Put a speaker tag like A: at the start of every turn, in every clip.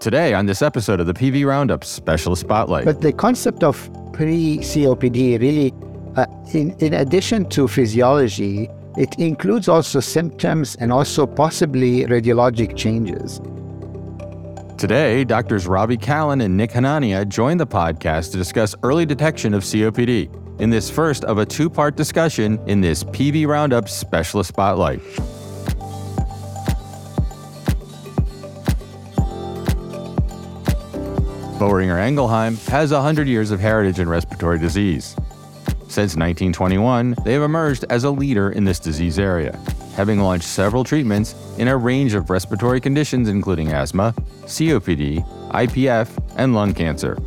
A: Today, on this episode of the PV Roundup Specialist Spotlight.
B: But the concept of pre COPD really, uh, in, in addition to physiology, it includes also symptoms and also possibly radiologic changes.
A: Today, doctors Ravi Kalhan and Nick Hanania join the podcast to discuss early detection of COPD in this first of a two part discussion in this PV Roundup Specialist Spotlight. Boehringer Ingelheim has 100 years of heritage in respiratory disease. Since 1921, they have emerged as a leader in this disease area, having launched several treatments in a range of respiratory conditions including asthma, COPD, IPF, and lung cancer.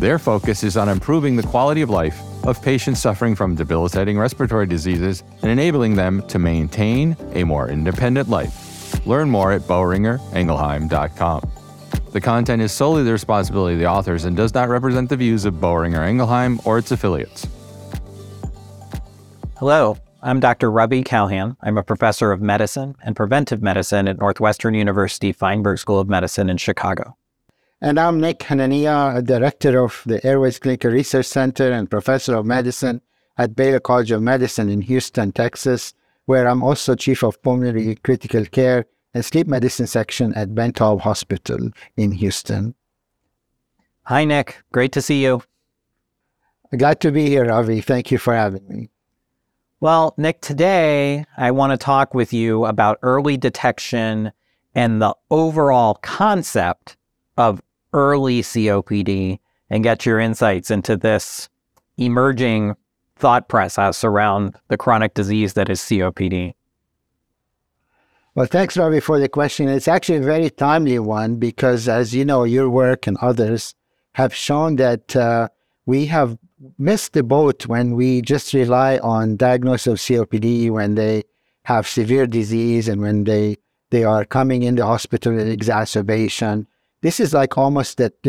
A: Their focus is on improving the quality of life of patients suffering from debilitating respiratory diseases and enabling them to maintain a more independent life. Learn more at boehringeringelheim.com. The content is solely the responsibility of the authors and does not represent the views of Boehringer Ingelheim or its affiliates.
C: Hello, I'm Dr. Ravi Kalhan. I'm a professor of medicine and preventive medicine at Northwestern University Feinberg School of Medicine in Chicago.
B: And I'm Nick Hanania, director of the Airways Clinical Research Center and professor of medicine at Baylor College of Medicine in Houston, Texas, where I'm also chief of pulmonary critical care and sleep medicine section at Ben Taub Hospital in Houston.
C: Hi, Nick. Great to see you.
B: Glad to be here, Ravi. Thank you for having me.
C: Well, Nick, today I want to talk with you about early detection and the overall concept of early COPD and get your insights into this emerging thought process around the chronic disease that is COPD.
B: Well, thanks, Ravi, for the question. It's actually a very timely one because, as you know, your work and others have shown that uh, we have missed the boat when we just rely on diagnosis of COPD when they have severe disease and when they they are coming in the hospital with exacerbation. This is like almost that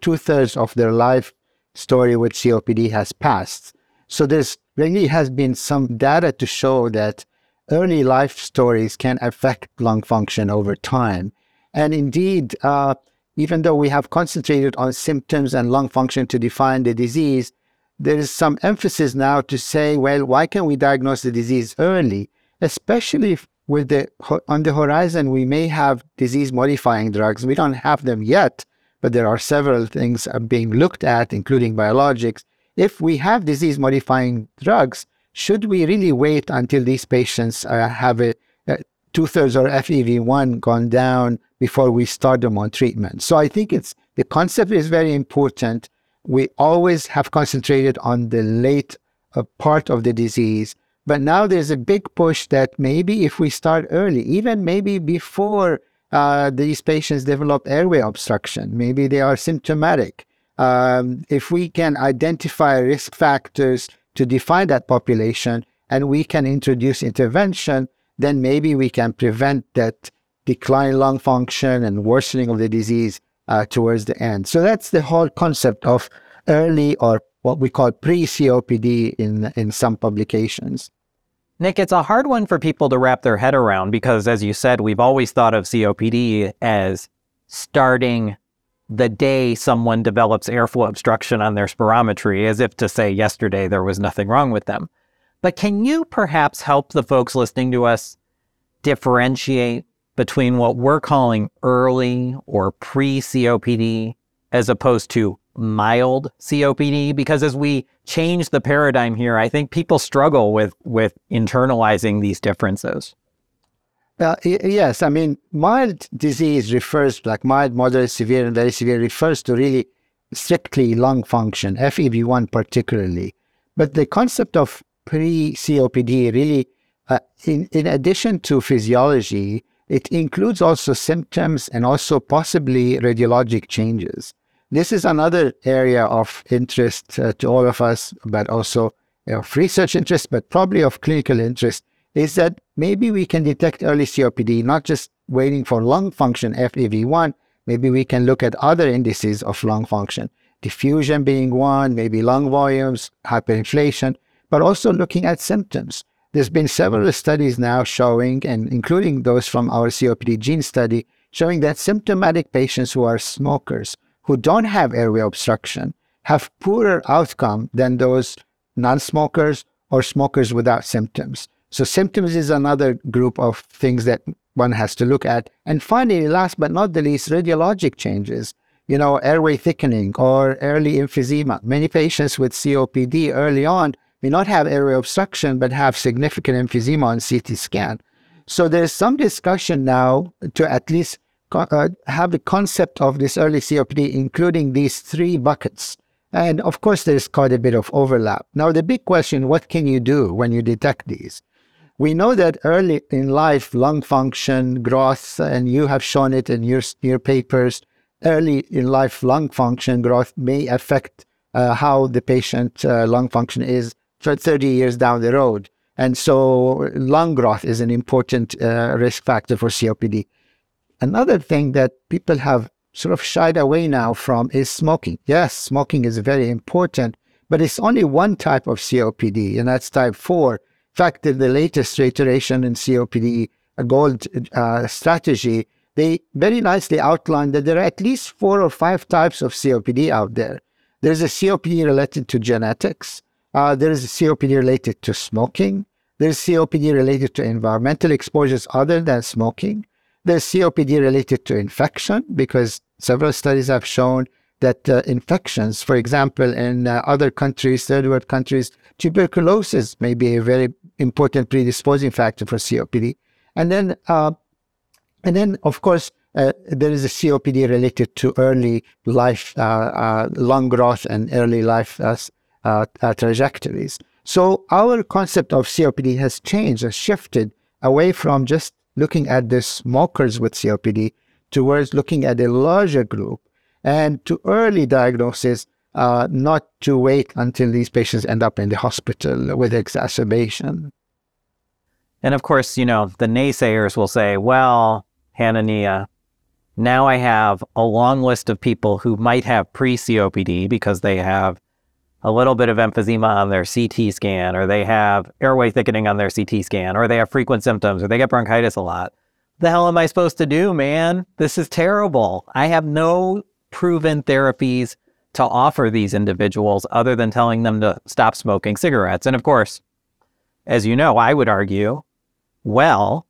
B: two thirds of their life story with COPD has passed. So there's really has been some data to show that early life stories can affect lung function over time. And indeed, uh, even though we have concentrated on symptoms and lung function to define the disease, there is some emphasis now to say, well, why can't we diagnose the disease early, especially with the on the horizon we may have disease modifying drugs. We don't have them yet, but there are several things being looked at, including biologics. If we have disease modifying drugs, should we really wait until these patients uh, have a, a two thirds or FEV1 gone down before we start them on treatment? So I think it's the concept is very important. We always have concentrated on the late uh, part of the disease, but now there's a big push that maybe if we start early, even maybe before uh, these patients develop airway obstruction, maybe they are symptomatic. Um, if we can identify risk factors to define that population and we can introduce intervention, then maybe we can prevent that decline lung function and worsening of the disease uh, towards the end. So that's the whole concept of early or what we call pre-COPD in, in some publications.
C: Nick, it's a hard one for people to wrap their head around because, as you said, we've always thought of COPD as starting the day someone develops airflow obstruction on their spirometry, as if to say yesterday there was nothing wrong with them. But can you perhaps help the folks listening to us differentiate between what we're calling early or pre COPD as opposed to mild COPD? Because as we change the paradigm here, I think people struggle with, with internalizing these differences.
B: Well, yes. I mean, mild disease refers, like mild, moderate, severe, and very severe, refers to really strictly lung function, FEV1 particularly. But the concept of pre COPD really, uh, in, in addition to physiology, it includes also symptoms and also possibly radiologic changes. This is another area of interest uh, to all of us, but also of research interest, but probably of clinical interest is that maybe we can detect early COPD, not just waiting for lung function, FEV1. Maybe we can look at other indices of lung function, diffusion being one, maybe lung volumes, hyperinflation, but also looking at symptoms. There's been several studies now showing, and including those from our COPD gene study, showing that symptomatic patients who are smokers who don't have airway obstruction have poorer outcome than those non-smokers or smokers without symptoms. So symptoms is another group of things that one has to look at. And finally, last but not the least, radiologic changes. You know, airway thickening or early emphysema. Many patients with COPD early on may not have airway obstruction, but have significant emphysema on CT scan. So there's some discussion now to at least uh, have the concept of this early COPD, including these three buckets. And of course, there's quite a bit of overlap. Now, the big question what can you do when you detect these? We know that early in life, lung function, growth, and you have shown it in your, your papers, early in life lung function growth may affect uh, how the patient uh, lung function is for 30 years down the road. And so lung growth is an important uh, risk factor for COPD. Another thing that people have sort of shied away now from is smoking. Yes, smoking is very important, but it's only one type of COPD, and that's type 4. In fact, in the latest iteration in COPD gold uh, strategy, they very nicely outlined that there are at least four or five types of COPD out there. There's a COPD related to genetics. Uh, there is a COPD related to smoking. There's COPD related to environmental exposures other than smoking. There's COPD related to infection because several studies have shown that uh, infections, for example, in uh, other countries, third world countries, tuberculosis may be a very important predisposing factor for COPD. And then, uh, and then, of course, uh, there is a COPD related to early life uh, uh, lung growth and early life trajectories. So our concept of COPD has changed, has shifted away from just looking at the smokers with COPD towards looking at a larger group and to early diagnosis, uh, not to wait until these patients end up in the hospital with exacerbation.
C: And of course, you know, the naysayers will say, well, Hanania, now I have a long list of people who might have pre COPD because they have a little bit of emphysema on their CT scan, or they have airway thickening on their CT scan, or they have frequent symptoms, or they get bronchitis a lot. The hell am I supposed to do, man? This is terrible. I have no proven therapies to offer these individuals other than telling them to stop smoking cigarettes. And of course, as you know, I would argue, well,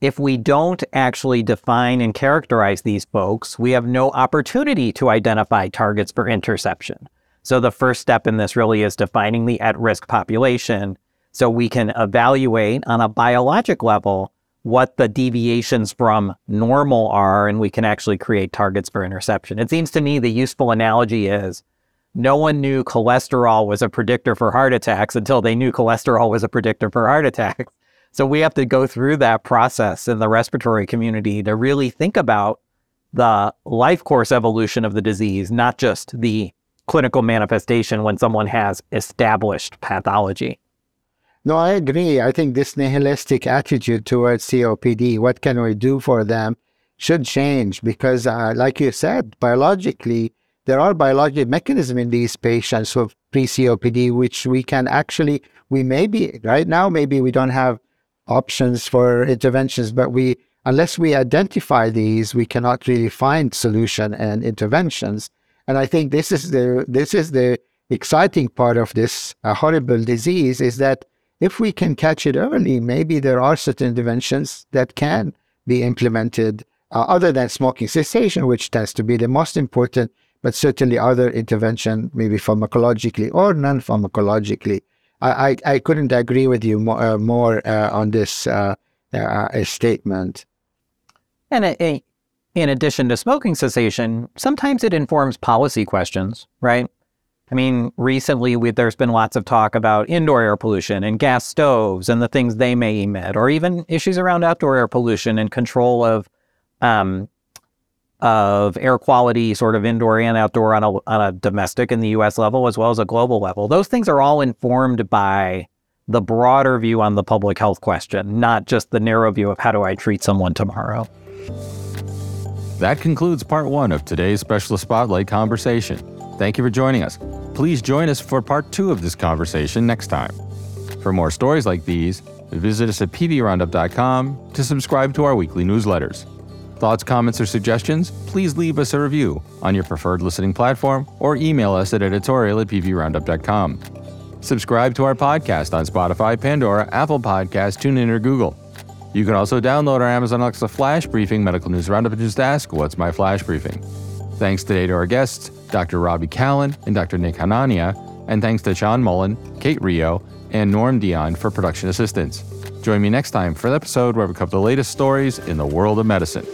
C: if we don't actually define and characterize these folks, we have no opportunity to identify targets for interception. So the first step in this really is defining the at risk population so we can evaluate on a biologic level what the deviations from normal are and we can actually create targets for interception. It seems to me the useful analogy is no one knew cholesterol was a predictor for heart attacks until they knew cholesterol was a predictor for heart attacks. So we have to go through that process in the respiratory community to really think about the life course evolution of the disease, not just the clinical manifestation when someone has established pathology.
B: No, I agree. I think this nihilistic attitude towards COPD, what can we do for them, should change because, uh, like you said, biologically, there are biological mechanisms in these patients with pre-COPD, which we can actually, we maybe, right now, maybe we don't have options for interventions, but we, unless we identify these, we cannot really find solution and interventions. And I think this is the this is the exciting part of this uh, horrible disease is that if we can catch it early, maybe there are certain interventions that can be implemented uh, other than smoking cessation, which tends to be the most important, but certainly other intervention, maybe pharmacologically or non-pharmacologically. I, I, I, couldn't agree with you more, uh, more uh, on this uh, uh, statement.
C: And a, in addition to smoking cessation, sometimes it informs policy questions, right? I mean, recently we, there's been lots of talk about indoor air pollution and gas stoves and the things they may emit, or even issues around outdoor air pollution and control of um, of air quality, sort of indoor and outdoor on a, on a domestic in the U.S. level as well as a global level. Those things are all informed by the broader view on the public health question, not just the narrow view of how do I treat someone tomorrow.
A: That concludes part one of today's Specialist Spotlight conversation. Thank you for joining us. Please join us for part two of this conversation next time. For more stories like these, visit us at pvroundup.com to subscribe to our weekly newsletters. Thoughts, comments, or suggestions? Please leave us a review on your preferred listening platform or email us at editorial at pvroundup.com. Subscribe to our podcast on Spotify, Pandora, Apple Podcasts, TuneIn, or Google. You can also download our Amazon Alexa Flash Briefing Medical News Roundup and just ask, What's my Flash Briefing? Thanks today to our guests, Dr. Ravi Kalhan and Dr. Nick Hanania, and thanks to Sean Mullen, Kate Rio, and Norm Dion for production assistance. Join me next time for the episode where we cover the latest stories in the world of medicine.